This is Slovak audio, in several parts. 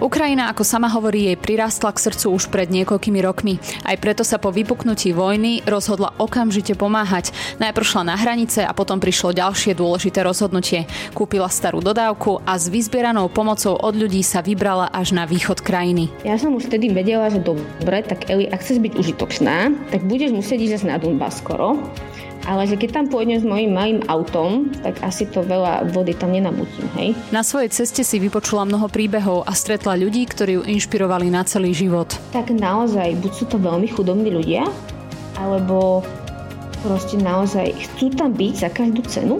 Ukrajina, ako sama hovorí, jej prirastla k srdcu už pred niekoľkými rokmi. Aj preto sa po vypuknutí vojny rozhodla okamžite pomáhať. Najprv šla na hranice a potom prišlo ďalšie dôležité rozhodnutie. Kúpila starú dodávku a s vyzbieranou pomocou od ľudí sa vybrala až na východ krajiny. Ja som už vtedy vedela, že dobre, tak Eli, ak chceš byť užitočná, tak budeš musieť ísť na Donbass skoro ale že keď tam pôjdem s mojím malým autom, tak asi to veľa vody tam nenamutím, hej. Na svojej ceste si vypočula mnoho príbehov a stretla ľudí, ktorí ju inšpirovali na celý život. Tak naozaj, buď sú to veľmi chudobní ľudia, alebo proste naozaj chcú tam byť za každú cenu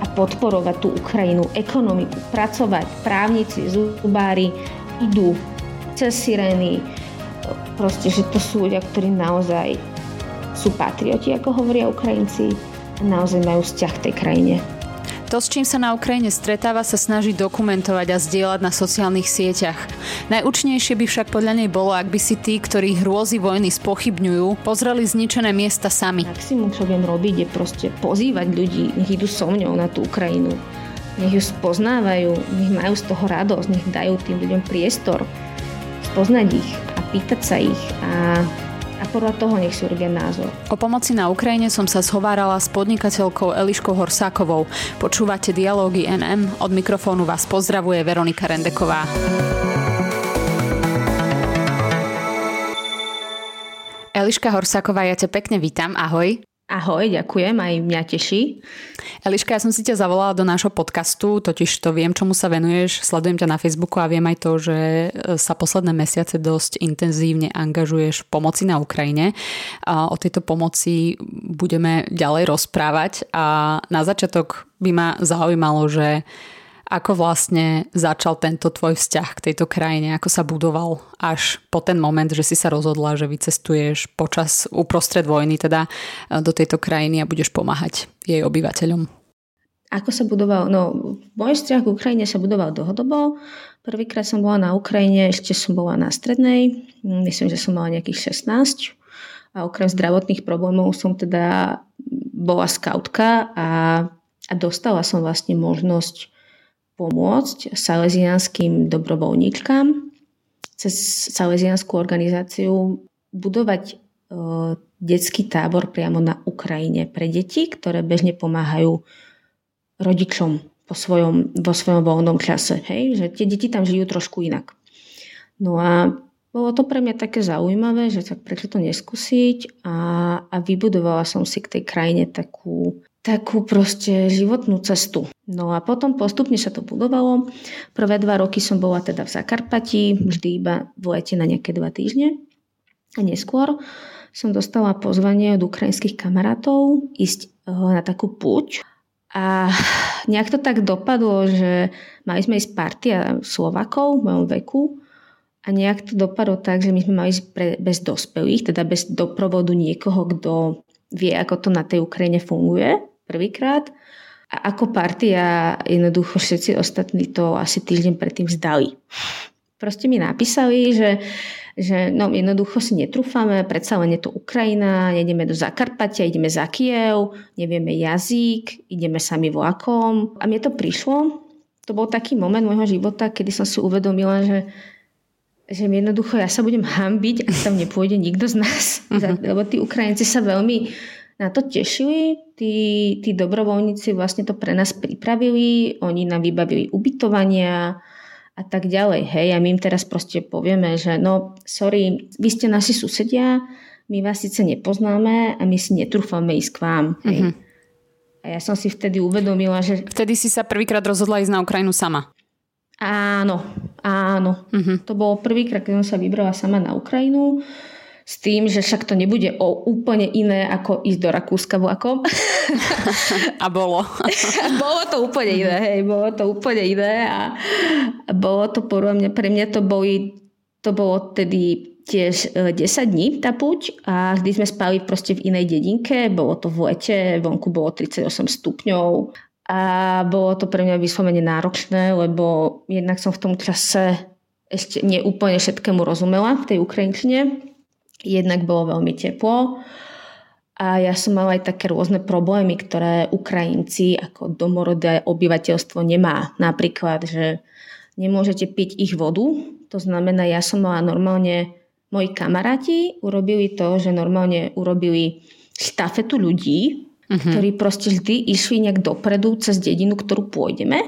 a podporovať tú Ukrajinu, ekonomiku, pracovať, právnici, zubári idú cez sirény, proste, že to sú ľudia, ktorí naozaj sú patrioti, ako hovoria Ukrajinci, a naozaj majú vzťah k tej krajine. To, s čím sa na Ukrajine stretáva, sa snaží dokumentovať a zdieľať na sociálnych sieťach. Najúčnejšie by však podľa nej bolo, ak by si tí, ktorí hrôzy vojny spochybňujú, pozreli zničené miesta sami. Maximum, čo viem robiť, je proste pozývať ľudí, nech idú so mňou na tú Ukrajinu. Nech ju spoznávajú, nech majú z toho radosť, nech dajú tým ľuďom priestor spoznať ich a pýtať sa ich a a podľa toho nech si urobia názor. O pomoci na Ukrajine som sa zhovárala s podnikateľkou Eliškou Horsákovou. Počúvate dialógy NM, od mikrofónu vás pozdravuje Veronika Rendeková. Eliška Horsáková, ja ťa pekne vítam, ahoj. Ahoj, ďakujem, aj mňa teší. Eliška, ja som si ťa zavolala do nášho podcastu, totiž to viem, čomu sa venuješ, sledujem ťa na Facebooku a viem aj to, že e, sa posledné mesiace dosť intenzívne angažuješ v pomoci na Ukrajine. A o tejto pomoci budeme ďalej rozprávať a na začiatok by ma zaujímalo, že ako vlastne začal tento tvoj vzťah k tejto krajine? Ako sa budoval až po ten moment, že si sa rozhodla, že vycestuješ počas uprostred vojny teda do tejto krajiny a budeš pomáhať jej obyvateľom? Ako sa budoval? No, môj vzťah k Ukrajine sa budoval dlhodobo. Prvýkrát som bola na Ukrajine, ešte som bola na strednej. Myslím, že som mala nejakých 16. A okrem zdravotných problémov som teda bola skautka a, a dostala som vlastne možnosť pomôcť salesianským dobrovoľníčkam cez salesianskú organizáciu budovať e, detský tábor priamo na Ukrajine pre deti, ktoré bežne pomáhajú rodičom po svojom, vo svojom voľnom čase. Hej? Že tie deti tam žijú trošku inak. No a bolo to pre mňa také zaujímavé, že tak prečo to neskúsiť a, a vybudovala som si k tej krajine takú takú proste životnú cestu. No a potom postupne sa to budovalo. Prvé dva roky som bola teda v Zakarpati, vždy iba v lete na nejaké dva týždne. A neskôr som dostala pozvanie od ukrajinských kamarátov ísť eh, na takú púť. A nejak to tak dopadlo, že mali sme ísť partia Slovakov v mojom veku a nejak to dopadlo tak, že my sme mali ísť pre, bez dospelých, teda bez doprovodu niekoho, kto vie, ako to na tej Ukrajine funguje prvýkrát. A ako partia jednoducho všetci ostatní to asi týždeň predtým vzdali. Proste mi napísali, že, že no, jednoducho si netrúfame, predsa len je to Ukrajina, nejdeme do Zakarpatia, ideme za Kiev, nevieme jazyk, ideme sami vlakom. A mne to prišlo, to bol taký moment môjho života, kedy som si uvedomila, že že jednoducho ja sa budem hambiť, ak tam nepôjde nikto z nás. Uh-huh. Lebo tí Ukrajinci sa veľmi na to tešili. Tí, tí dobrovoľníci vlastne to pre nás pripravili, oni nám vybavili ubytovania a tak ďalej. Hej, a my im teraz proste povieme, že no, sorry, vy ste naši susedia, my vás síce nepoznáme a my si netrúfame ísť k vám. Hej. Uh-huh. A ja som si vtedy uvedomila, že... Vtedy si sa prvýkrát rozhodla ísť na Ukrajinu sama. Áno, áno. Uh-huh. To bolo prvýkrát, keď som sa vybrala sama na Ukrajinu s tým, že však to nebude o úplne iné ako ísť do Rakúska vlakom. A bolo. bolo to úplne iné, hej, bolo to úplne iné a bolo to podľa mňa, pre mňa to boli, to bolo tedy tiež 10 e, dní tá puť a vždy sme spali proste v inej dedinke, bolo to v lete, vonku bolo 38 stupňov a bolo to pre mňa vyslovene náročné, lebo jednak som v tom čase ešte neúplne všetkému rozumela v tej Ukrajinčine Jednak bolo veľmi teplo a ja som mala aj také rôzne problémy, ktoré Ukrajinci ako domorodé obyvateľstvo nemá. Napríklad, že nemôžete piť ich vodu. To znamená, ja som mala normálne, moji kamaráti urobili to, že normálne urobili štafetu ľudí, uh-huh. ktorí proste vždy išli nejak dopredu cez dedinu, ktorú pôjdeme,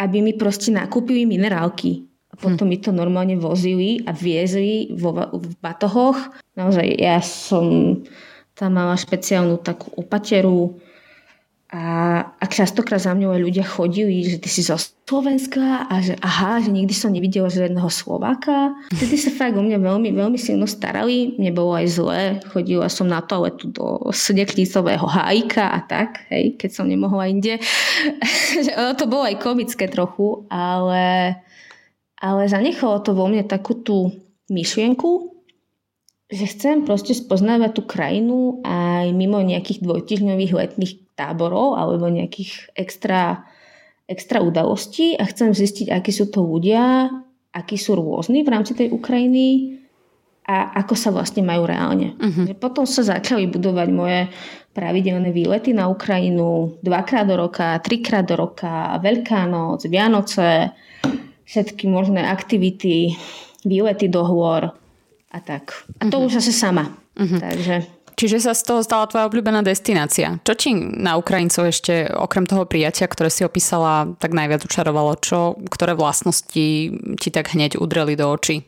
aby mi proste nakúpili minerálky. Potom uh-huh. mi to normálne vozili a viezli vo, v batohoch. Naozaj, ja som tam mala špeciálnu takú opateru, a, a častokrát za mňou aj ľudia chodili, že ty si zo Slovenska a že aha, že nikdy som nevidela žiadneho Slováka. Vtedy sa fakt o mňa veľmi, veľmi silno starali. Mne bolo aj zle. Chodila som na toaletu do sneknicového hájka a tak, hej, keď som nemohla inde. to bolo aj komické trochu, ale, ale zanechalo to vo mne takú tú myšlienku, že chcem proste spoznávať tú krajinu aj mimo nejakých dvojtyžňových letných táborov alebo nejakých extra, extra udalostí a chcem zistiť, akí sú to ľudia, akí sú rôzni v rámci tej Ukrajiny a ako sa vlastne majú reálne. Uh-huh. Potom sa začali budovať moje pravidelné výlety na Ukrajinu dvakrát do roka, trikrát do roka, Veľká noc, Vianoce, všetky možné aktivity, výlety do hôr a tak. A to uh-huh. už asi sama. Uh-huh. Takže Čiže sa z toho stala tvoja obľúbená destinácia. Čo ti na Ukrajincov ešte, okrem toho prijatia, ktoré si opísala, tak najviac učarovalo? Čo, ktoré vlastnosti ti tak hneď udreli do očí?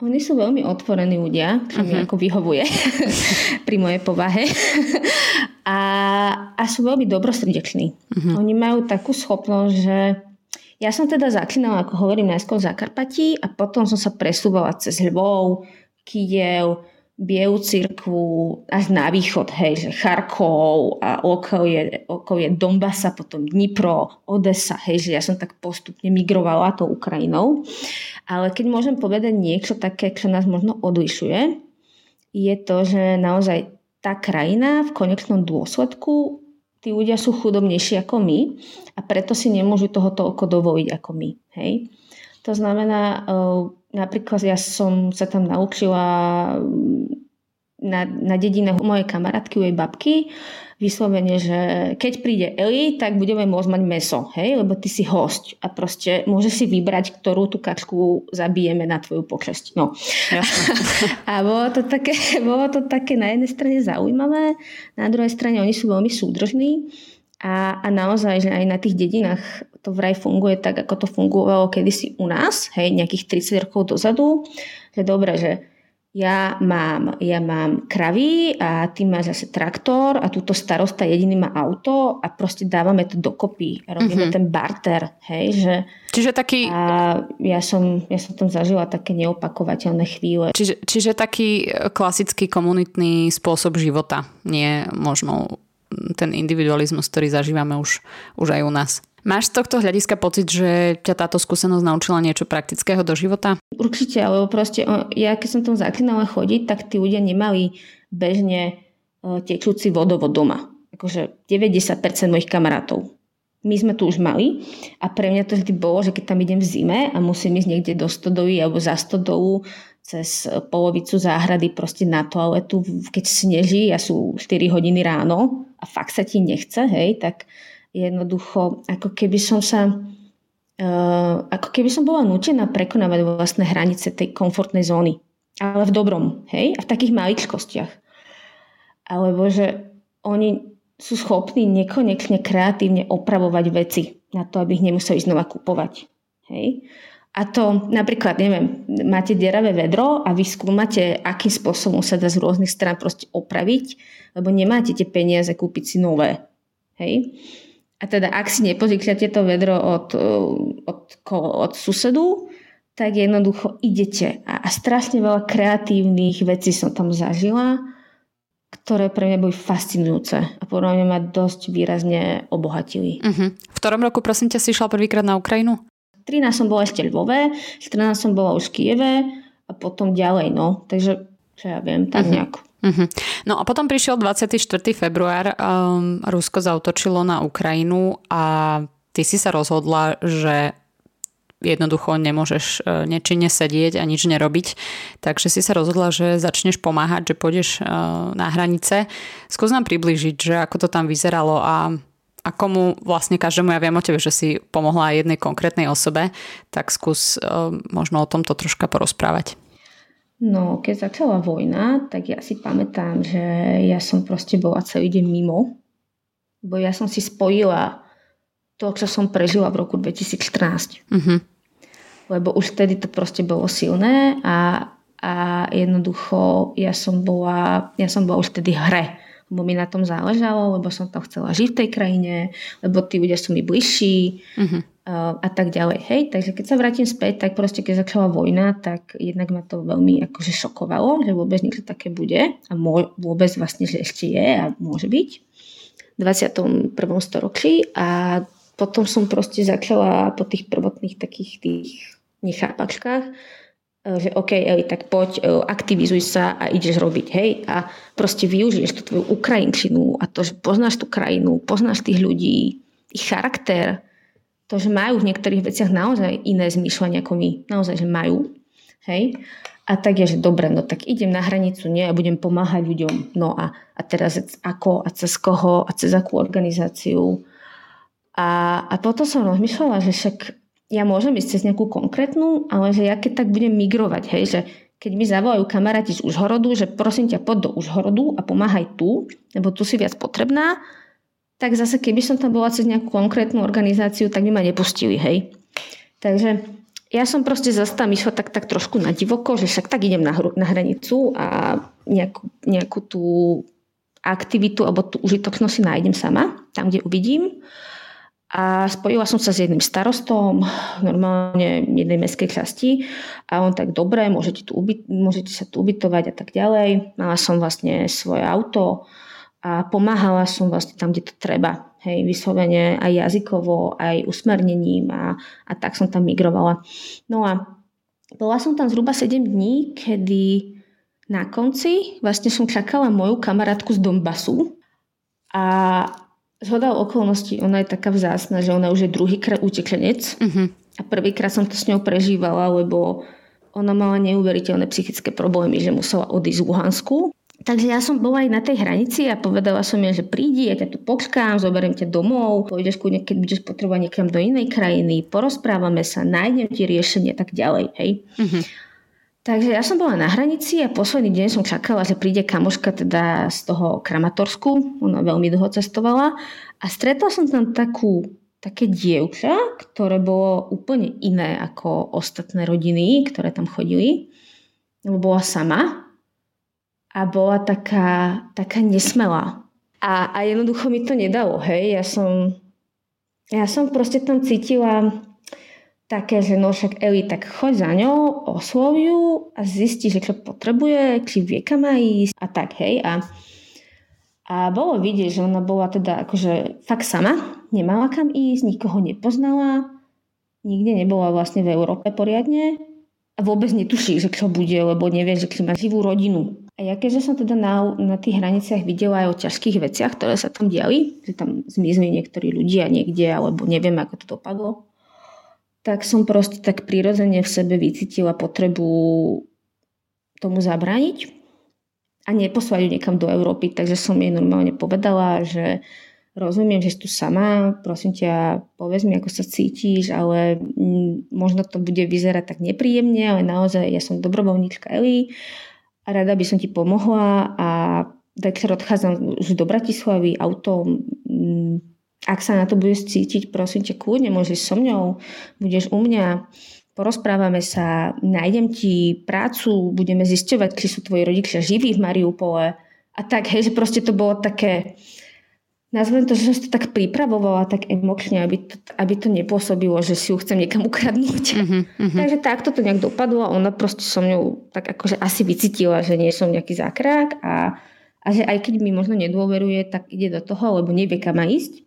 Oni sú veľmi otvorení ľudia, čo uh-huh. mi mhm. ako vyhovuje pri mojej povahe. a, a sú veľmi dobrosrdeční. Uh-huh. Oni majú takú schopnosť, že ja som teda začínala, ako hovorím, najskôr v Zakarpatí a potom som sa presúvala cez Lvov, Kiev, Bielu cirkvu až na východ, hej, že Charkov a okolie, okolie Donbasa, potom Dnipro, Odessa, hej, že ja som tak postupne migrovala tou Ukrajinou. Ale keď môžem povedať niečo také, čo nás možno odlišuje, je to, že naozaj tá krajina v konečnom dôsledku, tí ľudia sú chudobnejší ako my a preto si nemôžu toho toľko dovoliť ako my. Hej. To znamená, napríklad ja som sa tam naučila na, na dedinách mojej kamarátky, jej babky, vyslovene, že keď príde Eli, tak budeme môcť mať meso, hej, lebo ty si host a proste môže si vybrať, ktorú tú kačku zabijeme na tvoju počasť. No. a bolo to, také, bolo to také na jednej strane zaujímavé, na druhej strane oni sú veľmi súdržní a, a naozaj, že aj na tých dedinách to vraj funguje tak, ako to fungovalo kedysi u nás, hej, nejakých 30 rokov dozadu, že dobre, že ja mám, ja mám kravy a ty máš zase traktor a túto starosta jediný má auto a proste dávame to dokopy robíme mm-hmm. ten barter, hej, že... Čiže taký... A ja som, ja som tam zažila také neopakovateľné chvíle. Čiže, čiže taký klasický komunitný spôsob života, nie možno ten individualizmus, ktorý zažívame už, už aj u nás. Máš z tohto hľadiska pocit, že ťa táto skúsenosť naučila niečo praktického do života? Určite, lebo proste ja keď som tam začínala chodiť, tak tí ľudia nemali bežne tečúci vodovod doma. Akože 90% mojich kamarátov. My sme tu už mali a pre mňa to vždy bolo, že keď tam idem v zime a musím ísť niekde do stodoly alebo za stodolu cez polovicu záhrady proste na toaletu, keď sneží a sú 4 hodiny ráno a fakt sa ti nechce, hej, tak jednoducho, ako keby som sa uh, ako keby som bola nutená prekonávať vlastné hranice tej komfortnej zóny. Ale v dobrom, hej? A v takých maličkostiach. Alebo že oni sú schopní nekonečne kreatívne opravovať veci na to, aby ich nemuseli znova kupovať. Hej? A to napríklad, neviem, máte deravé vedro a vy skúmate, akým spôsobom sa dá z rôznych strán proste opraviť, lebo nemáte tie peniaze kúpiť si nové. Hej? A teda ak si nepožičiate to vedro od, od, od susedu, tak jednoducho idete. A, a strašne veľa kreatívnych vecí som tam zažila, ktoré pre mňa boli fascinujúce a podľa mňa ma dosť výrazne obohatili. Uh-huh. V ktorom roku prosím ťa si išla prvýkrát na Ukrajinu? 13 som bola ešte Lvove, 14 som bola už v Kieve a potom ďalej, no. Takže, čo ja viem, tak uh-huh. nejako. Uh-huh. No a potom prišiel 24. február, um, Rusko zautočilo na Ukrajinu a ty si sa rozhodla, že jednoducho nemôžeš uh, nečinne sedieť a nič nerobiť. Takže si sa rozhodla, že začneš pomáhať, že pôjdeš uh, na hranice. Skús nám približiť, že ako to tam vyzeralo a a komu vlastne každému, ja viem o tebe, že si pomohla aj jednej konkrétnej osobe, tak skús uh, možno o tomto troška porozprávať. No, keď začala vojna, tak ja si pamätám, že ja som proste bola celý deň mimo, bo ja som si spojila to, čo som prežila v roku 2014. Mm-hmm. Lebo už vtedy to proste bolo silné a, a jednoducho ja som bola, ja som bola už vtedy hre lebo mi na tom záležalo, lebo som tam chcela žiť v tej krajine, lebo tí ľudia sú mi bližší uh-huh. A tak ďalej. Hej, takže keď sa vrátim späť, tak proste keď začala vojna, tak jednak ma to veľmi akože šokovalo, že vôbec niečo také bude a mô, vôbec vlastne, že ešte je a môže byť v 21. storočí a potom som proste začala po tých prvotných takých tých nechápačkách E, že OK, Eli, tak poď, e, aktivizuj sa a ideš robiť, hej, a proste využiješ tú tvoju Ukrajinčinu a to, že poznáš tú krajinu, poznáš tých ľudí, ich charakter, to, že majú v niektorých veciach naozaj iné zmýšľanie ako my, naozaj, že majú, hej, a tak je, že dobre, no tak idem na hranicu, nie, a budem pomáhať ľuďom, no a, a teraz ako, a cez koho, a cez akú organizáciu. A, a potom som rozmýšľala, že však ja môžem ísť cez nejakú konkrétnu, ale že ja keď tak budem migrovať, hej, že keď mi zavolajú kamaráti z Užhorodu, že prosím ťa, poď do Užhorodu a pomáhaj tu, lebo tu si viac potrebná, tak zase keby som tam bola cez nejakú konkrétnu organizáciu, tak by ma nepustili, hej. Takže ja som proste zase tam išla tak, tak trošku na divoko, že však tak idem na, na hranicu a nejakú, nejakú tú aktivitu alebo tú užitočnosť si nájdem sama, tam, kde uvidím. A spojila som sa s jedným starostom, normálne jednej mestskej časti a on tak dobre, môžete, tu ubyt, môžete sa tu ubytovať a tak ďalej. Mala som vlastne svoje auto a pomáhala som vlastne tam, kde to treba. Hej, vyslovene aj jazykovo, aj usmernením a, a tak som tam migrovala. No a bola som tam zhruba 7 dní, kedy na konci vlastne som čakala moju kamarátku z Donbasu a zhoda okolností, ona je taká vzácna, že ona už je druhýkrát utečenec uh-huh. a prvýkrát som to s ňou prežívala, lebo ona mala neuveriteľné psychické problémy, že musela odísť z Luhansku. Takže ja som bola aj na tej hranici a povedala som jej, že prídi, ja ťa tu počkám, zoberiem ťa domov, pôjdeš kľudne, keď budeš potrebovať niekam do inej krajiny, porozprávame sa, nájdem ti riešenie tak ďalej. Hej. Uh-huh. Takže ja som bola na hranici a posledný deň som čakala, že príde kamoška teda z toho Kramatorsku, ona veľmi dlho cestovala a stretla som tam takú, také dievča, ktoré bolo úplne iné ako ostatné rodiny, ktoré tam chodili, lebo bola sama a bola taká, taká nesmelá. A, a jednoducho mi to nedalo, hej, ja som, ja som proste tam cítila také, že no však Eli, tak choď za ňou, oslov ju a zistí, že čo potrebuje, či vie kam má ísť a tak, hej. A, a bolo vidieť, že ona bola teda akože fakt sama, nemala kam ísť, nikoho nepoznala, nikde nebola vlastne v Európe poriadne a vôbec netuší, že čo bude, lebo nevie, že či má živú rodinu. A ja keďže som teda na, na tých hraniciach videla aj o ťažkých veciach, ktoré sa tam diali, že tam zmizli niektorí ľudia niekde, alebo neviem, ako to dopadlo, tak som proste tak prirodzene v sebe vycítila potrebu tomu zabrániť a neposlať ju niekam do Európy. Takže som jej normálne povedala, že rozumiem, že si tu sama, prosím ťa, povedz mi, ako sa cítiš, ale možno to bude vyzerať tak nepríjemne, ale naozaj ja som dobrovoľníčka Eli rada by som ti pomohla a večer odchádzam už do Bratislavy autom, ak sa na to budeš cítiť, prosím ťa, kľudne môžeš so mňou, budeš u mňa, porozprávame sa, nájdem ti prácu, budeme zisťovať, či sú tvoji rodičia živí v Mariupole. A tak, hej, že proste to bolo také, nazvem to, že som to tak pripravovala tak emočne, aby to, aby to nepôsobilo, že si ju chcem niekam ukradnúť. Uh-huh, uh-huh. Takže takto to nejak dopadlo a ona proste so mňou tak akože asi vycítila, že nie som nejaký zákrák a, a že aj keď mi možno nedôveruje, tak ide do toho, lebo nevie kam má ísť.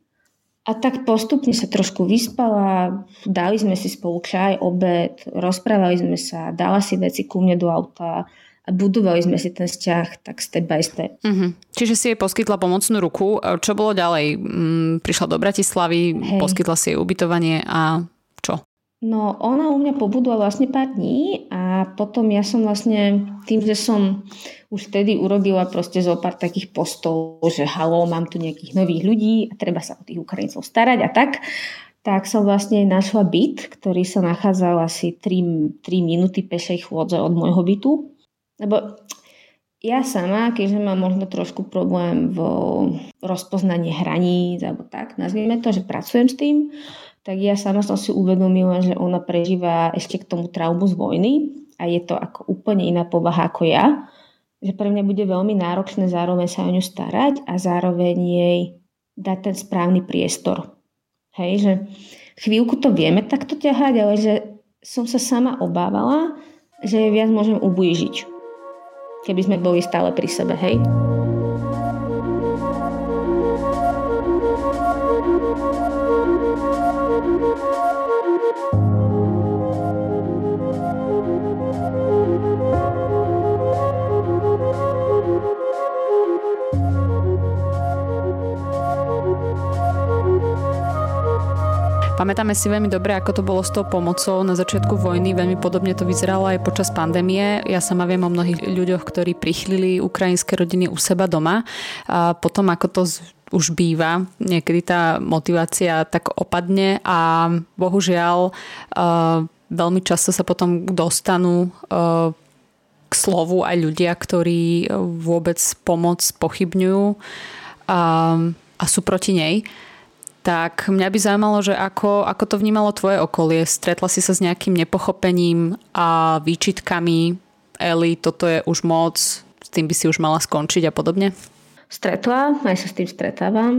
A tak postupne sa trošku vyspala, dali sme si spolu čaj, obed, rozprávali sme sa, dala si veci ku mne do auta a budovali sme si ten vzťah tak step by step. Uh-huh. Čiže si jej poskytla pomocnú ruku. Čo bolo ďalej? Mm, prišla do Bratislavy, Hej. poskytla si jej ubytovanie a čo? No ona u mňa pobudla vlastne pár dní a potom ja som vlastne tým, že som už vtedy urobila proste zo pár takých postov, že halo, mám tu nejakých nových ľudí a treba sa o tých Ukrajincov starať a tak, tak som vlastne našla byt, ktorý sa nachádzal asi 3, 3 minúty pešej chôdze od môjho bytu. Lebo ja sama, keďže mám možno trošku problém v rozpoznaní hraníc alebo tak, nazvime to, že pracujem s tým, tak ja sama som si uvedomila, že ona prežíva ešte k tomu traumu z vojny a je to ako úplne iná povaha ako ja. Že pre mňa bude veľmi náročné zároveň sa o ňu starať a zároveň jej dať ten správny priestor. Hej, že chvíľku to vieme takto ťahať, ale že som sa sama obávala, že viac môžem ublížiť. Keby sme boli stále pri sebe, hej. Pamätáme si veľmi dobre, ako to bolo s tou pomocou na začiatku vojny. Veľmi podobne to vyzeralo aj počas pandémie. Ja sama viem o mnohých ľuďoch, ktorí prichlili ukrajinské rodiny u seba doma. A potom, ako to už býva, niekedy tá motivácia tak opadne a bohužiaľ veľmi často sa potom dostanú k slovu aj ľudia, ktorí vôbec pomoc pochybňujú a, a sú proti nej tak mňa by zaujímalo, že ako, ako to vnímalo tvoje okolie. Stretla si sa s nejakým nepochopením a výčitkami Eli, toto je už moc, s tým by si už mala skončiť a podobne? Stretla, aj sa s tým stretávam.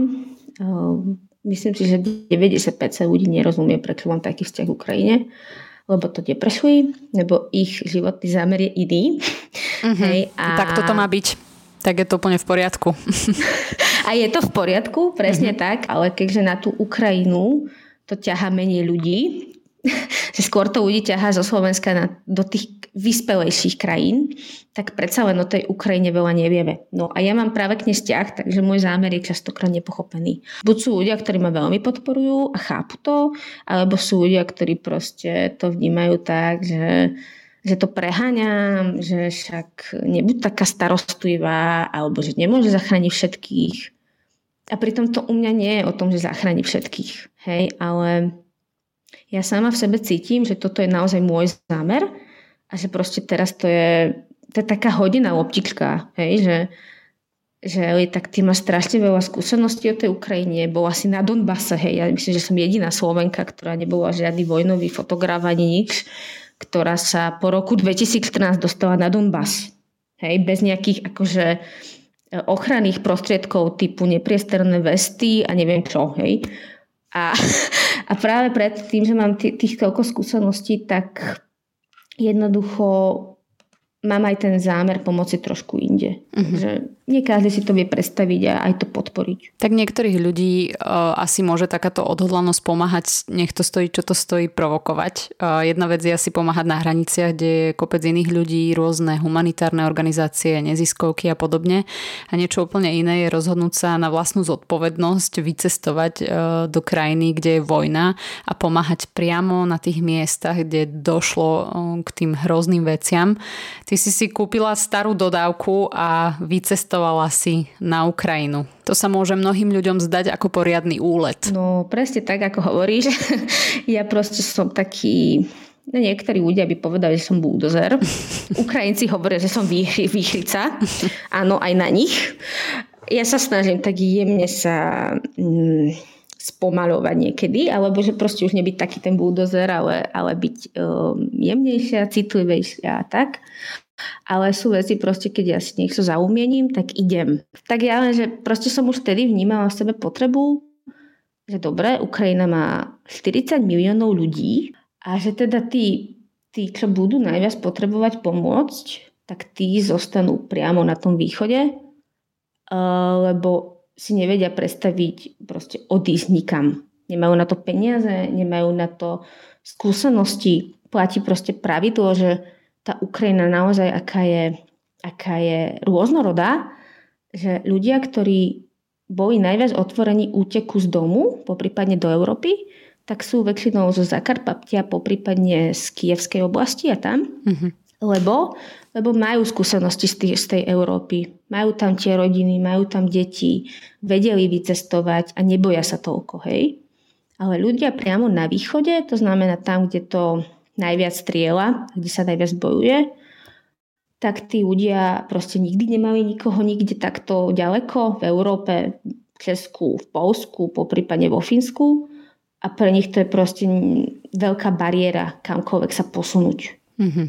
Ehm, myslím si, že 95% ľudí nerozumie, prečo mám taký vzťah k Ukrajine lebo to neprešli, lebo ich životný zámer je iný. Mm-hmm. Hej, a... Tak toto má byť. Tak je to úplne v poriadku. A je to v poriadku, presne mm-hmm. tak, ale keďže na tú Ukrajinu to ťaha menej ľudí, že skôr to ľudí ťahá zo Slovenska na, do tých vyspelejších krajín, tak predsa len o tej Ukrajine veľa nevieme. No a ja mám práve k nej vzťah, takže môj zámer je častokrát nepochopený. Buď sú ľudia, ktorí ma veľmi podporujú a chápu to, alebo sú ľudia, ktorí proste to vnímajú tak, že že to preháňam, že však nebuď taká starostlivá, alebo že nemôže zachrániť všetkých. A pritom to u mňa nie je o tom, že zachráni všetkých. Hej, ale ja sama v sebe cítim, že toto je naozaj môj zámer a že proste teraz to je, to je taká hodina loptička, hej, že, že tak ty máš strašne veľa skúseností o tej Ukrajine, bola si na Donbase, hej, ja myslím, že som jediná Slovenka, ktorá nebola žiadny vojnový fotograf ani nič, ktorá sa po roku 2014 dostala na Donbass, hej, bez nejakých akože ochranných prostriedkov typu nepriesterné vesty a neviem čo, hej. A, a práve pred tým, že mám tých toľko skúseností, tak jednoducho mám aj ten zámer pomoci trošku inde. Uh-huh. Takže nie každý si to vie predstaviť a aj to podporiť. Tak niektorých ľudí uh, asi môže takáto odhodlanosť pomáhať, nech to stojí, čo to stojí, provokovať. Uh, jedna vec je asi pomáhať na hraniciach, kde je kopec iných ľudí, rôzne humanitárne organizácie, neziskovky a podobne. A niečo úplne iné je rozhodnúť sa na vlastnú zodpovednosť, vycestovať uh, do krajiny, kde je vojna a pomáhať priamo na tých miestach, kde došlo uh, k tým hrozným veciam. Ty si si kúpila starú dodávku a vycestovala cestovala si na Ukrajinu. To sa môže mnohým ľuďom zdať ako poriadny úlet. No presne tak, ako hovoríš. ja proste som taký No, niektorí ľudia by povedali, že som búdozer. Ukrajinci hovoria, že som výchrica. Áno, aj na nich. Ja sa snažím tak jemne sa mm, spomalovať niekedy, alebo že proste už nebyť taký ten búdozer, ale, ale byť um, jemnejšia, citlivejšia a tak ale sú veci proste, keď ja si niečo zaumiením, tak idem. Tak ja len, že proste som už vtedy vnímala v sebe potrebu, že dobre, Ukrajina má 40 miliónov ľudí a že teda tí, tí, čo budú najviac potrebovať pomôcť, tak tí zostanú priamo na tom východe, lebo si nevedia predstaviť proste odísť nikam. Nemajú na to peniaze, nemajú na to skúsenosti. Platí proste pravidlo, že tá Ukrajina naozaj, aká je, aká je rôznorodá, že ľudia, ktorí boli najviac otvorení úteku z domu, poprípadne do Európy, tak sú väčšinou zo Zakarpatia, poprípadne z Kievskej oblasti a tam. Mm-hmm. Lebo, lebo majú skúsenosti z, tých, z tej Európy. Majú tam tie rodiny, majú tam deti, vedeli vycestovať a neboja sa toľko, hej. Ale ľudia priamo na východe, to znamená tam, kde to najviac strieľa, kde sa najviac bojuje, tak tí ľudia proste nikdy nemali nikoho nikde takto ďaleko v Európe, v Česku, v Polsku, poprípadne vo Fínsku a pre nich to je proste veľká bariéra kamkoľvek sa posunúť. Mm-hmm.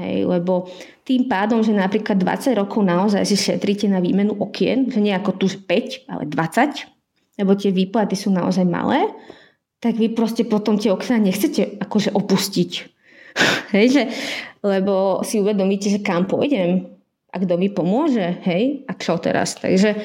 Hej, lebo tým pádom, že napríklad 20 rokov naozaj si šetríte na výmenu okien, že nie ako tu 5, ale 20, lebo tie výplaty sú naozaj malé, tak vy proste potom tie okná nechcete akože opustiť. hej, že, lebo si uvedomíte, že kam pôjdem a kto mi pomôže, hej, a čo teraz. Takže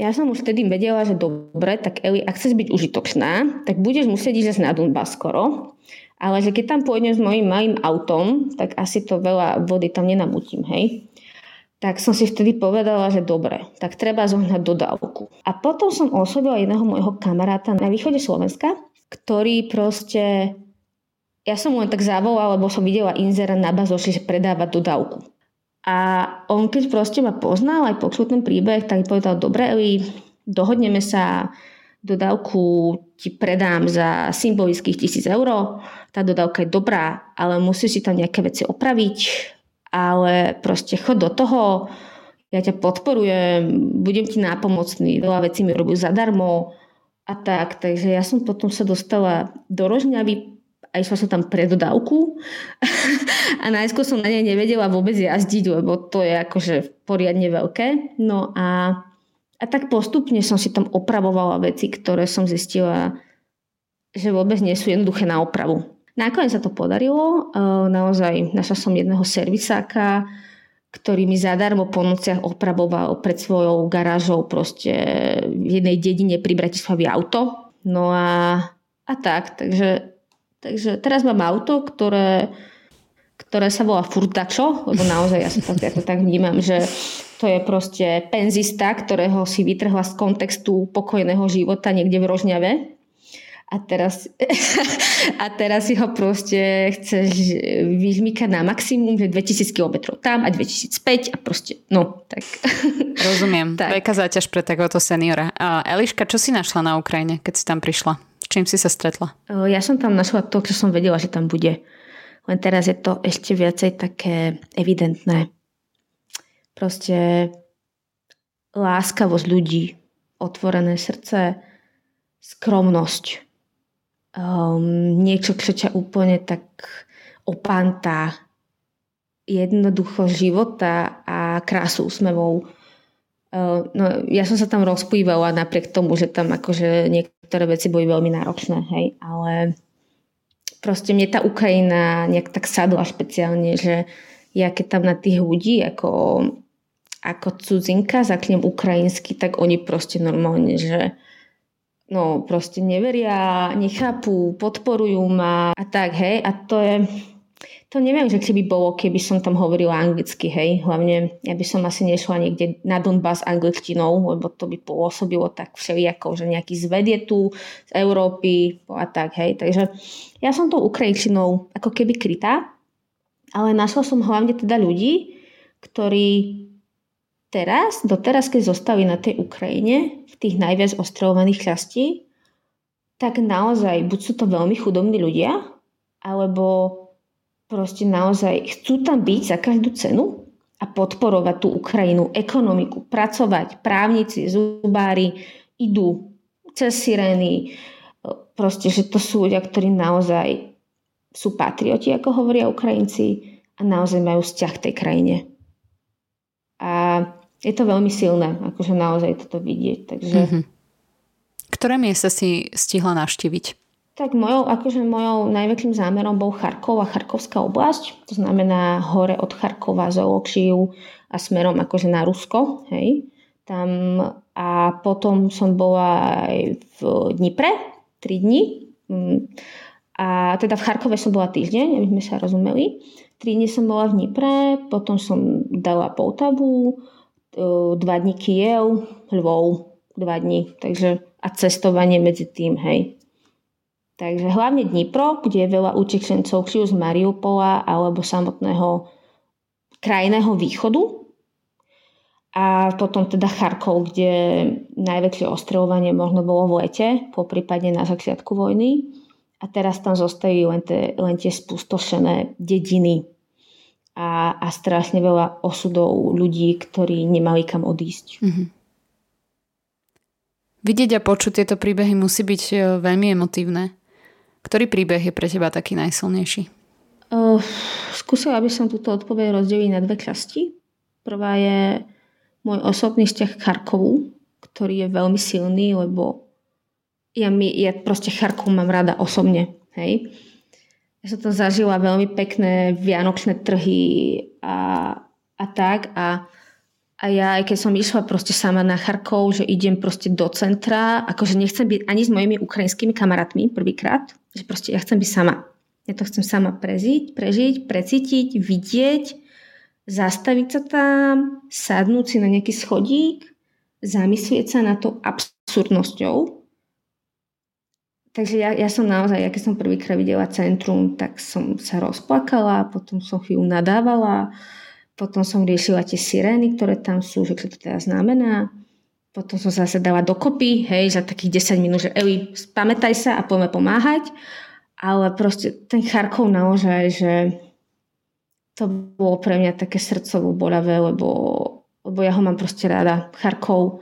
ja som už vtedy vedela, že dobre, tak Eli, ak chceš byť užitočná, tak budeš musieť ísť na Dunbas skoro. Ale že keď tam pôjdem s mojím malým autom, tak asi to veľa vody tam nenamutím, hej. Tak som si vtedy povedala, že dobre, tak treba zohnať dodávku. A potom som oslovila jedného môjho kamaráta na východe Slovenska, ktorý proste ja som mu len tak zavolala, lebo som videla inzera na bazoši, že predáva dodávku. A on keď proste ma poznal, aj počul ten príbeh, tak mi povedal, dobre Eli, dohodneme sa, dodávku ti predám za symbolických tisíc eur, tá dodávka je dobrá, ale musíš si tam nejaké veci opraviť, ale proste chod do toho, ja ťa podporujem, budem ti nápomocný, veľa vecí mi robil zadarmo a tak. Takže ja som potom sa dostala do Rožňavy, a išla som tam pre dodávku a najskôr som na nej nevedela vôbec jazdiť, lebo to je akože poriadne veľké. No a, a tak postupne som si tam opravovala veci, ktoré som zistila, že vôbec nie sú jednoduché na opravu. Nakoniec sa to podarilo. E, naozaj našla som jedného servisáka, ktorý mi zadarmo po nociach opravoval pred svojou garážou proste v jednej dedine pri Bratislavi auto. No a, a tak, takže Takže teraz mám auto, ktoré, ktoré sa volá Furtačo, lebo naozaj ja, tak, ja to tak vnímam, že to je proste penzista, ktorého si vytrhla z kontextu pokojného života niekde v Rožňave. A teraz, a teraz si ho proste chceš vyžmýkať na maximum, že 2000 km tam a 2005 a proste, no, tak. Rozumiem. tak. Veľká záťaž pre takéhoto seniora. A Eliška, čo si našla na Ukrajine, keď si tam prišla? čím si sa stretla? Ja som tam našla to, čo som vedela, že tam bude. Len teraz je to ešte viacej také evidentné. Proste láskavosť ľudí, otvorené srdce, skromnosť. Um, niečo, čo ťa úplne tak opantá. Jednoducho života a krásu úsmevov. Uh, no, ja som sa tam rozplývala napriek tomu, že tam akože niek- niektoré veci boli veľmi náročné, hej, ale proste mne tá Ukrajina nejak tak sadla špeciálne, že ja keď tam na tých ľudí ako, ako cudzinka zaknem ukrajinsky, tak oni proste normálne, že no proste neveria, nechápu, podporujú ma a tak, hej, a to je to neviem, že či by bolo, keby som tam hovorila anglicky, hej. Hlavne ja by som asi nešla niekde na Donbass angličtinou, lebo to by pôsobilo tak všelijako, že nejaký zved je tu z Európy a tak, hej. Takže ja som tou Ukrajinčinou ako keby krytá, ale našla som hlavne teda ľudí, ktorí teraz, doteraz, keď zostali na tej Ukrajine, v tých najviac ostrovovaných častí, tak naozaj buď sú to veľmi chudobní ľudia, alebo proste naozaj chcú tam byť za každú cenu a podporovať tú Ukrajinu, ekonomiku, pracovať, právnici, zubári idú cez sirény, proste, že to sú ľudia, ktorí naozaj sú patrioti, ako hovoria Ukrajinci a naozaj majú vzťah k tej krajine. A je to veľmi silné, akože naozaj toto vidieť. Takže... Mm-hmm. Ktoré miesta si stihla navštíviť? Tak mojou, akože mojou najväčším zámerom bol Charkov a Charkovská oblasť, to znamená hore od Charkova z Olokšiu a smerom akože na Rusko, hej. Tam a potom som bola aj v Dnipre 3 dní mm. a teda v Charkove som bola týždeň, aby sme sa rozumeli. 3 dní som bola v Dnipre, potom som dala Poltavu, 2 e, dní Kiev, Lvov, 2 dní, takže a cestovanie medzi tým, hej Takže hlavne Dnipro, kde je veľa utečencov či už z Mariupola alebo samotného krajného východu. A potom teda Charkov, kde najväčšie ostreľovanie možno bolo v lete, po prípadne na začiatku vojny. A teraz tam zostajú len, te, len tie spustošené dediny a, a strašne veľa osudov ľudí, ktorí nemali kam odísť. Mm-hmm. Vidieť a počuť tieto príbehy musí byť e, veľmi emotívne. Ktorý príbeh je pre teba taký najsilnejší? Uh, skúsila by som túto odpoveď rozdeliť na dve časti. Prvá je môj osobný vzťah k Charkovu, ktorý je veľmi silný, lebo ja, mi, ja proste Charkov mám rada osobne. Hej. Ja som to zažila veľmi pekné vianočné trhy a, a tak. A a ja, aj keď som išla proste sama na Charkov, že idem proste do centra, akože nechcem byť ani s mojimi ukrajinskými kamarátmi prvýkrát, že proste ja chcem byť sama. Ja to chcem sama prežiť, prežiť, precítiť, vidieť, zastaviť sa tam, sadnúť si na nejaký schodík, zamyslieť sa na to absurdnosťou. Takže ja, ja som naozaj, ja keď som prvýkrát videla centrum, tak som sa rozplakala, potom som chvíľu nadávala, potom som riešila tie sirény, ktoré tam sú, že čo to teda znamená. Potom som zase dala dokopy, hej, za takých 10 minút, že Eli, pamätaj sa a poďme pomáhať. Ale proste ten Charkov naozaj, že to bolo pre mňa také srdcovo bolavé, lebo, lebo ja ho mám proste rada. Charkov,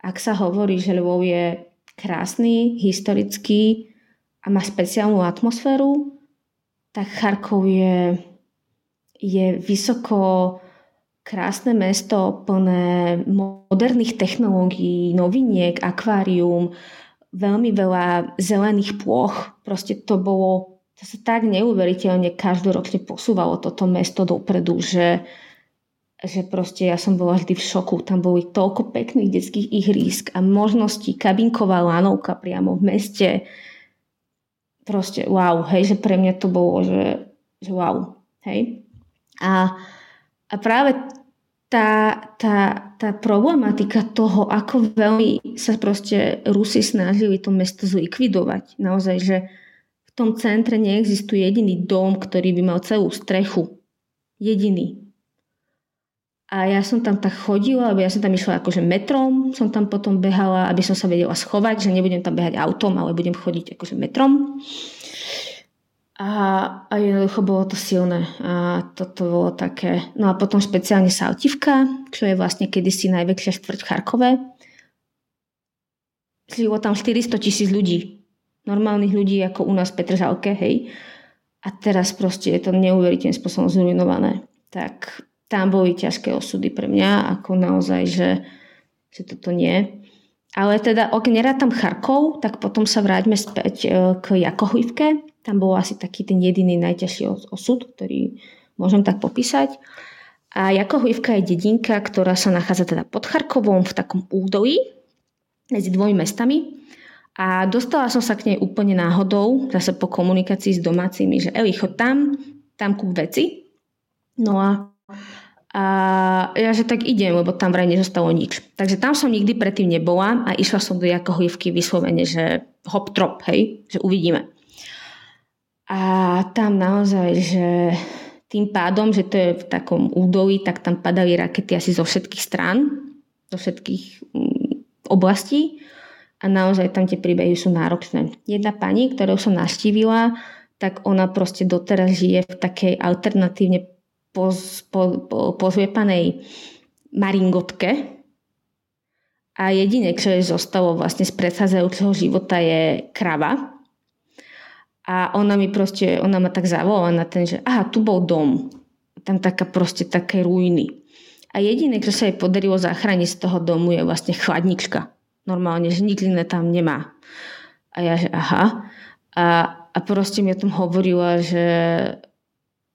ak sa hovorí, že Lvov je krásny, historický a má speciálnu atmosféru, tak Charkov je je vysoko krásne mesto plné moderných technológií, noviniek, akvárium, veľmi veľa zelených ploch. Proste to bolo, to sa tak neuveriteľne každoročne posúvalo toto mesto dopredu, že, že proste ja som bola vždy v šoku. Tam boli toľko pekných detských ihrísk a možností, kabinková lanovka priamo v meste. Proste wow, hej, že pre mňa to bolo, že, že wow, hej. A, a práve tá, tá, tá problematika toho, ako veľmi sa proste Rusi snažili to mesto zlikvidovať. Naozaj, že v tom centre neexistuje jediný dom, ktorý by mal celú strechu. Jediný. A ja som tam tak chodila, alebo ja som tam išla akože metrom, som tam potom behala, aby som sa vedela schovať, že nebudem tam behať autom, ale budem chodiť akože metrom. A, a jednoducho bolo to silné. A toto bolo také... No a potom špeciálne Saltivka, čo je vlastne kedysi najväčšia štvrť v Charkove. Žilo tam 400 tisíc ľudí. Normálnych ľudí ako u nás v Petržalke, hej. A teraz proste je to neuveriteľným spôsobom zrujnované. Tak tam boli ťažké osudy pre mňa, ako naozaj, že, že toto nie. Ale teda, ak nerátam Charkov, tak potom sa vráťme späť e, k Jakohivke, tam bol asi taký ten jediný najťažší osud, ktorý môžem tak popísať. A Jakohojivka je dedinka, ktorá sa nachádza teda pod Charkovom v takom údolí medzi dvomi mestami. A dostala som sa k nej úplne náhodou, zase po komunikácii s domácimi, že Eli, chod tam, tam kúp veci. No a, a ja, že tak idem, lebo tam vraj nezostalo nič. Takže tam som nikdy predtým nebola a išla som do Jakohojivky vyslovene, že hop trop, hej, že uvidíme. A tam naozaj, že tým pádom, že to je v takom údolí, tak tam padali rakety asi zo všetkých strán, zo všetkých mm, oblastí a naozaj tam tie príbehy sú náročné. Jedna pani, ktorú som naštívila, tak ona proste doteraz žije v takej alternatívne poz, po, po, pozviepanej maringotke a jediné, čo jej zostalo vlastne z predchádzajúceho života je krava, a ona mi proste, ona ma tak zavolala na ten, že aha, tu bol dom. Tam taká proste také ruiny. A jediné, čo sa jej podarilo zachrániť z toho domu je vlastne chladnička. Normálne, že nič tam nemá. A ja, že aha. A, a proste mi o tom hovorila, že,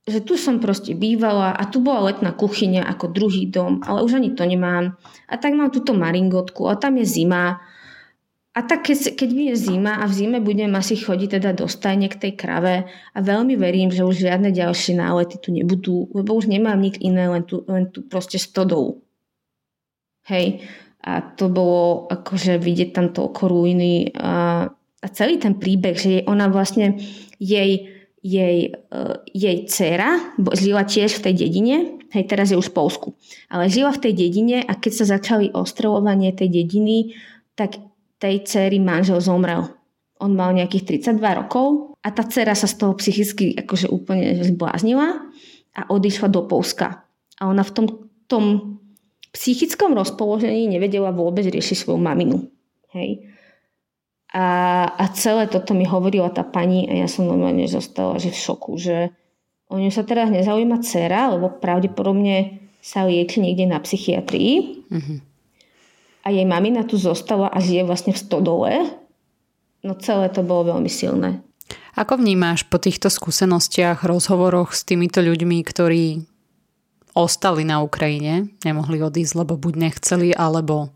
že tu som proste bývala a tu bola letná kuchyňa ako druhý dom, ale už ani to nemám. A tak mám túto maringotku a tam je zima a tak keď, keď je zima a v zime budem asi chodiť teda do stajne k tej krave a veľmi verím, že už žiadne ďalšie nálety tu nebudú, lebo už nemám nik iné, len tu, len tu proste stodou. Hej. A to bolo akože vidieť tam toľko ruiny a a celý ten príbeh, že ona vlastne jej, jej, uh, jej dcera žila tiež v tej dedine, hej, teraz je už v Polsku, ale žila v tej dedine a keď sa začali ostreľovanie tej dediny, tak tej cery manžel zomrel. On mal nejakých 32 rokov a tá dcera sa z toho psychicky akože úplne zbláznila a odišla do Polska. A ona v tom, tom psychickom rozpoložení nevedela vôbec riešiť svoju maminu. Hej. A, a celé toto mi hovorila tá pani a ja som normálne zostala že v šoku, že o ňu sa teraz nezaujíma dcera, lebo pravdepodobne sa lieči niekde na psychiatrii. Mm-hmm. A jej mamina tu zostala a žije vlastne v stodole. No celé to bolo veľmi silné. Ako vnímáš po týchto skúsenostiach, rozhovoroch s týmito ľuďmi, ktorí ostali na Ukrajine, nemohli odísť, lebo buď nechceli, alebo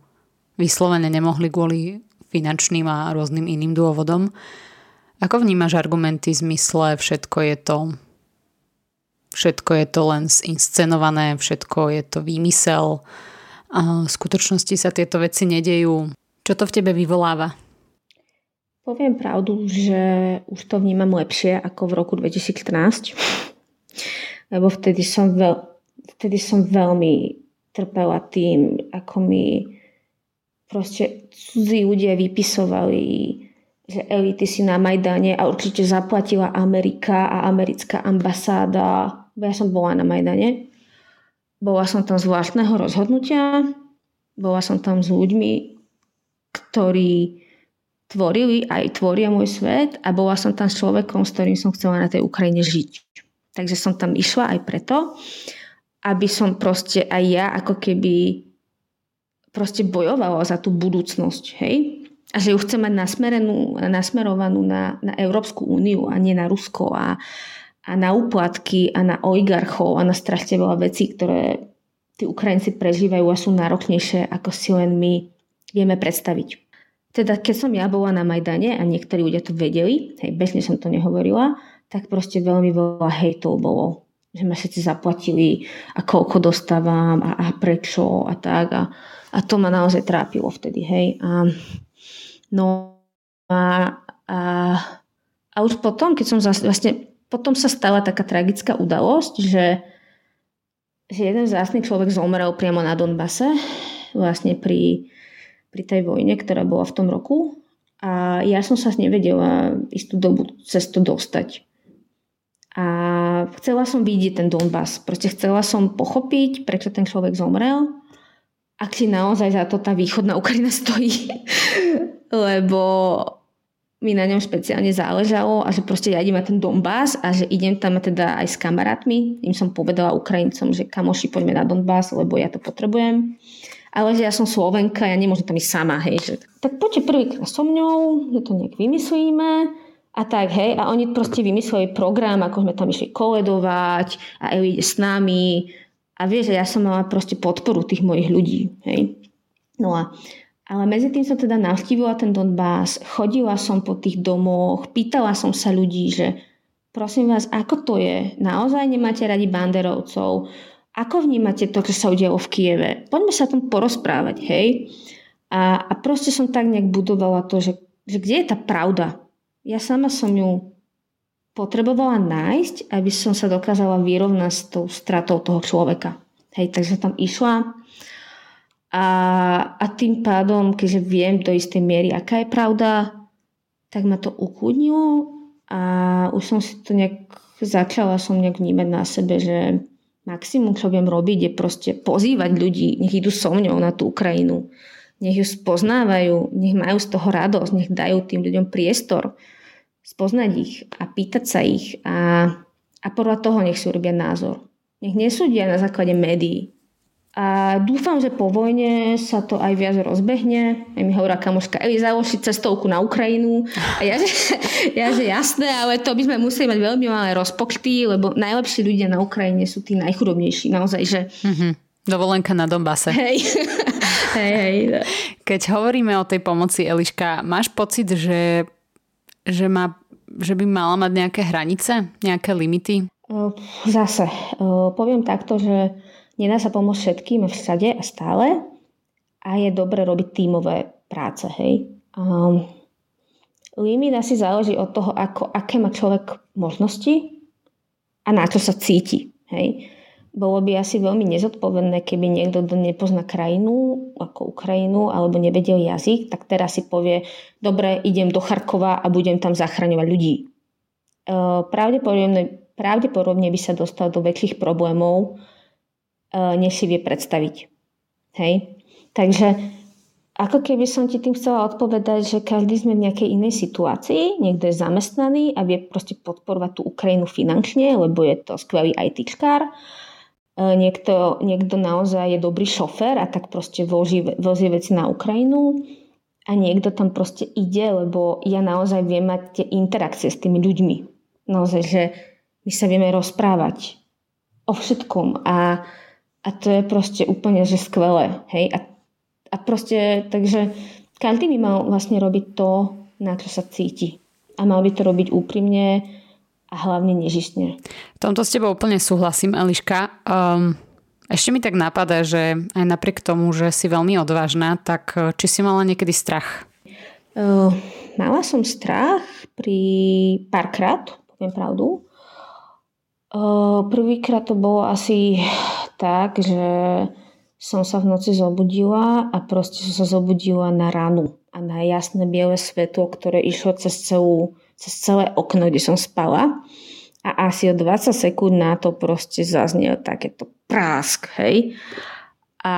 vyslovene nemohli kvôli finančným a rôznym iným dôvodom. Ako vnímaš argumenty v zmysle všetko je to všetko je to len zinscenované, všetko je to výmysel a v skutočnosti sa tieto veci nedejú. Čo to v tebe vyvoláva? Poviem pravdu, že už to vnímam lepšie ako v roku 2014, lebo vtedy som, veľ, vtedy som veľmi trpela tým, ako mi proste cudzí ľudia vypisovali, že elity si na Majdane a určite zaplatila Amerika a americká ambasáda. Ja som bola na Majdane. Bola som tam z vlastného rozhodnutia. Bola som tam s ľuďmi, ktorí tvorili aj tvoria môj svet a bola som tam s človekom, s ktorým som chcela na tej Ukrajine žiť. Takže som tam išla aj preto, aby som proste aj ja ako keby proste bojovala za tú budúcnosť, hej? A že ju chcem mať nasmerovanú na, na Európsku úniu a nie na Rusko a, a na úplatky a na oligarchov a na strašne veľa vecí, ktoré tí Ukrajinci prežívajú a sú náročnejšie, ako si len my vieme predstaviť. Teda keď som ja bola na Majdane a niektorí ľudia to vedeli, hej, bežne som to nehovorila, tak proste veľmi veľa hejtov bolo. Že ma všetci zaplatili a koľko dostávam a, a prečo a tak. A, a to ma naozaj trápilo vtedy, hej. A, no a, a, a už potom, keď som zas, vlastne, potom sa stala taká tragická udalosť, že, že jeden vzácný človek zomrel priamo na Donbase, vlastne pri pri tej vojne, ktorá bola v tom roku. A ja som sa nevedela istú dobu cez to dostať. A chcela som vidieť ten Donbass. Proste chcela som pochopiť, prečo ten človek zomrel. Ak si naozaj za to tá východná Ukrajina stojí. Lebo mi na ňom špeciálne záležalo a že proste ja idem na ten Donbass a že idem tam teda aj s kamarátmi. Im som povedala Ukrajincom, že kamoši poďme na Donbass, lebo ja to potrebujem ale že ja som Slovenka, ja nemôžem tam ísť sama, hej. Že, tak poďte prvýkrát so mňou, že to nejak vymyslíme a tak, hej. A oni proste vymysleli program, ako sme tam išli koledovať a Eli ide s nami a vieš, ja som mala proste podporu tých mojich ľudí, hej. No a ale medzi tým som teda navštívila ten Donbass, chodila som po tých domoch, pýtala som sa ľudí, že prosím vás, ako to je? Naozaj nemáte radi banderovcov? Ako vnímate to, čo sa udialo v Kieve? Poďme sa tom porozprávať, hej? A, a proste som tak nejak budovala to, že, že kde je tá pravda? Ja sama som ju potrebovala nájsť, aby som sa dokázala vyrovnať s tou stratou toho človeka. Hej, takže tam išla a, a tým pádom, keďže viem do istej miery, aká je pravda, tak ma to ukľudnilo a už som si to nejak začala som nejak vnímať na sebe, že maximum, čo viem robiť, je proste pozývať ľudí, nech idú so mňou na tú Ukrajinu. Nech ju spoznávajú, nech majú z toho radosť, nech dajú tým ľuďom priestor spoznať ich a pýtať sa ich a, a podľa toho nech si urobia názor. Nech nesúdia na základe médií, a dúfam, že po vojne sa to aj viac rozbehne. Aj mi hovorá kamoška, Eli, založi cestovku na Ukrajinu. A ja že, ja, že jasné, ale to by sme museli mať veľmi malé rozpočty, lebo najlepší ľudia na Ukrajine sú tí najchudobnejší. Naozaj, že... Mm-hmm. Dovolenka na Donbase. Hej. hej, hej. Keď hovoríme o tej pomoci, Eliška, máš pocit, že, že, má, že by mala mať nejaké hranice, nejaké limity? Zase, poviem takto, že Nedá sa pomôcť všetkým všade a stále a je dobre robiť tímové práce, hej. Um, limit asi záleží od toho, ako, aké má človek možnosti a na čo sa cíti. Hej. Bolo by asi veľmi nezodpovedné, keby niekto, kto nepozná krajinu, ako Ukrajinu, alebo nevedel jazyk, tak teraz si povie, dobre, idem do Charkova a budem tam zachraňovať ľudí. E, pravdepodobne, pravdepodobne by sa dostal do väčších problémov, e, než si vie predstaviť. Hej? Takže ako keby som ti tým chcela odpovedať, že každý sme v nejakej inej situácii, niekto je zamestnaný a vie proste podporovať tú Ukrajinu finančne, lebo je to skvelý ITčkár niekto, niekto naozaj je dobrý šofér a tak proste vozie veci na Ukrajinu a niekto tam proste ide, lebo ja naozaj viem mať tie interakcie s tými ľuďmi. Naozaj, že my sa vieme rozprávať o všetkom a, a to je proste úplne, že skvelé. Hej? A, a proste, takže každý by mal vlastne robiť to, na čo sa cíti. A mal by to robiť úprimne, a hlavne nežistne. V tomto s tebou úplne súhlasím, Eliška. Um, ešte mi tak napadá, že aj napriek tomu, že si veľmi odvážna, tak eh, či si mala niekedy strach? Uh, mala som strach pri párkrát, poviem pravdu. Uh, prvýkrát to bolo asi tak, že som sa v noci zobudila a proste som sa zobudila na ranu a na jasné biele svetlo, ktoré išlo cez celú cez celé okno, kde som spala a asi o 20 sekúnd na to proste zaznel takéto prásk, hej. A,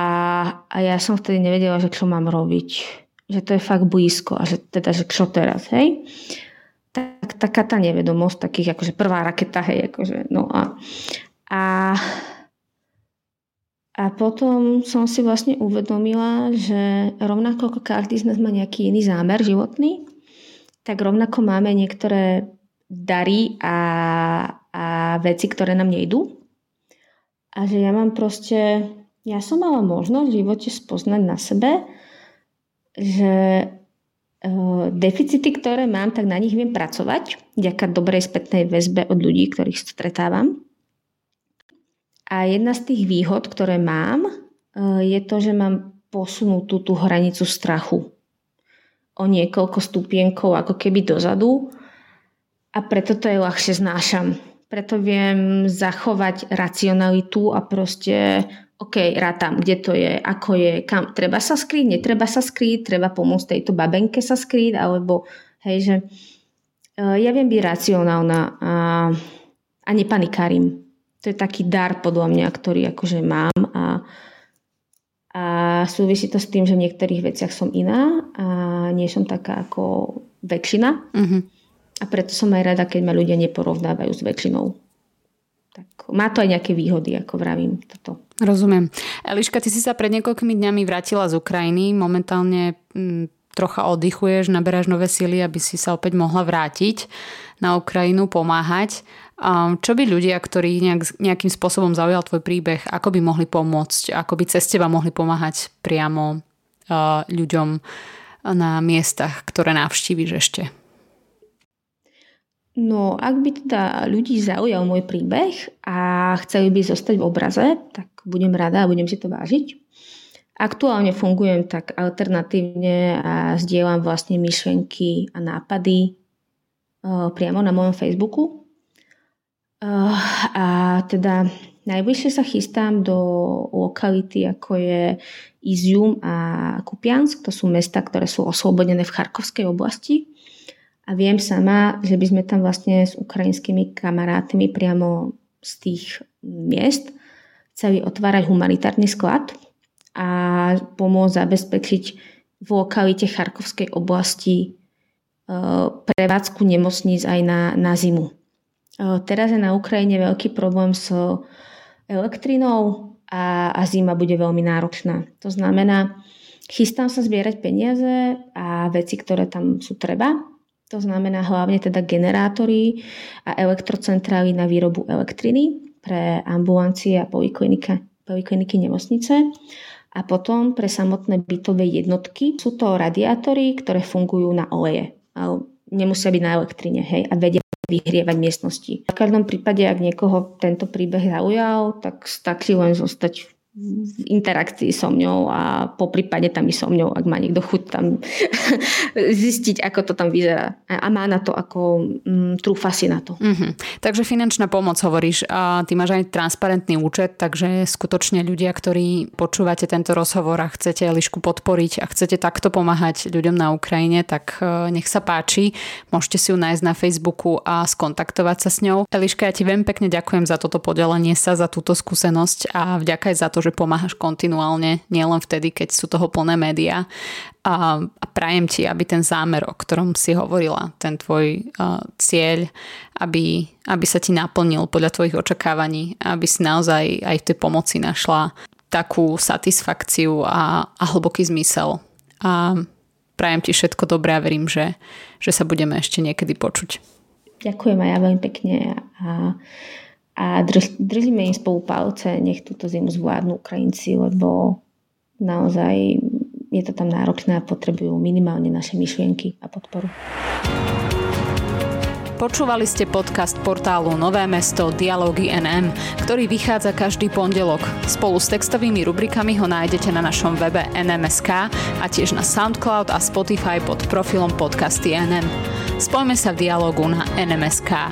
a ja som vtedy nevedela, že čo mám robiť. Že to je fakt blízko a že teda, že čo teraz, hej. Tak, taká tá nevedomosť, takých akože prvá raketa, hej, akože, no a, a a potom som si vlastne uvedomila, že rovnako ako každý z nás má nejaký iný zámer životný, tak rovnako máme niektoré dary a, a veci, ktoré nám nejdú. A že ja mám proste, ja som mala možnosť v živote spoznať na sebe, že uh, deficity, ktoré mám, tak na nich viem pracovať, vďaka dobrej spätnej väzbe od ľudí, ktorých stretávam. A jedna z tých výhod, ktoré mám, uh, je to, že mám posunutú tú hranicu strachu o niekoľko stupienkov ako keby dozadu a preto to je ľahšie znášam. Preto viem zachovať racionalitu a proste OK, rátam, kde to je, ako je, kam, treba sa skrýť, netreba sa skrýť, treba pomôcť tejto babenke sa skrýť, alebo hej, že uh, ja viem byť racionálna a, a nepanikárim. To je taký dar podľa mňa, ktorý akože mám a, súvisí to s tým, že v niektorých veciach som iná a nie som taká ako väčšina. Uh-huh. A preto som aj rada, keď ma ľudia neporovnávajú s väčšinou. Tak má to aj nejaké výhody, ako vravím toto. Rozumiem. Eliška, ty si sa pred niekoľkými dňami vrátila z Ukrajiny. Momentálne m, mm, trocha oddychuješ, naberáš nové síly, aby si sa opäť mohla vrátiť na Ukrajinu, pomáhať. Čo by ľudia, ktorí nejak, nejakým spôsobom zaujal tvoj príbeh, ako by mohli pomôcť, ako by cez teba mohli pomáhať priamo ľuďom na miestach, ktoré navštíviš ešte? No, ak by teda ľudí zaujal môj príbeh a chceli by zostať v obraze, tak budem rada a budem si to vážiť. Aktuálne fungujem tak alternatívne a zdieľam vlastne myšlenky a nápady e, priamo na mojom Facebooku. E, a teda najbližšie sa chystám do lokality, ako je Izium a Kupiansk. To sú mesta, ktoré sú oslobodené v Charkovskej oblasti. A viem sama, že by sme tam vlastne s ukrajinskými kamarátmi priamo z tých miest chceli otvárať humanitárny sklad a pomôcť zabezpečiť v lokalite Charkovskej oblasti e, prevádzku nemocníc aj na, na zimu. Teraz je na Ukrajine veľký problém s elektrinou, a, a zima bude veľmi náročná. To znamená, chystám sa zbierať peniaze a veci, ktoré tam sú treba. To znamená hlavne teda generátory a elektrocentrály na výrobu elektriny pre ambulancie a polikliniky nemocnice. A potom pre samotné bytové jednotky sú to radiátory, ktoré fungujú na oleje. Nemusia byť na elektrine, hej, a vedia vyhrievať miestnosti. V každom prípade, ak niekoho tento príbeh zaujal, tak stačí len zostať v interakcii so mňou a po prípade tam i so mňou, ak má niekto chuť tam zistiť, ako to tam vyzerá. A má na to ako um, trúfa si na to. Uh-huh. Takže finančná pomoc hovoríš. A ty máš aj transparentný účet, takže skutočne ľudia, ktorí počúvate tento rozhovor a chcete Elišku podporiť a chcete takto pomáhať ľuďom na Ukrajine, tak e, nech sa páči. Môžete si ju nájsť na Facebooku a skontaktovať sa s ňou. Eliška, ja ti veľmi pekne ďakujem za toto podelenie sa, za túto skúsenosť a vďaka aj za to, že pomáhaš kontinuálne, nielen vtedy, keď sú toho plné médiá. A, a prajem ti, aby ten zámer, o ktorom si hovorila, ten tvoj uh, cieľ, aby, aby sa ti naplnil podľa tvojich očakávaní, aby si naozaj aj v tej pomoci našla takú satisfakciu a, a hlboký zmysel. A prajem ti všetko dobré a verím, že, že sa budeme ešte niekedy počuť. Ďakujem aj ja veľmi pekne a a drž, držíme im spolu palce, nech túto zimu zvládnu Ukrajinci, lebo naozaj je to tam náročné a potrebujú minimálne naše myšlienky a podporu. Počúvali ste podcast portálu Nové mesto Dialógy NM, ktorý vychádza každý pondelok. Spolu s textovými rubrikami ho nájdete na našom webe NMSK a tiež na Soundcloud a Spotify pod profilom podcasty NM. Spojme sa v dialogu na NMSK.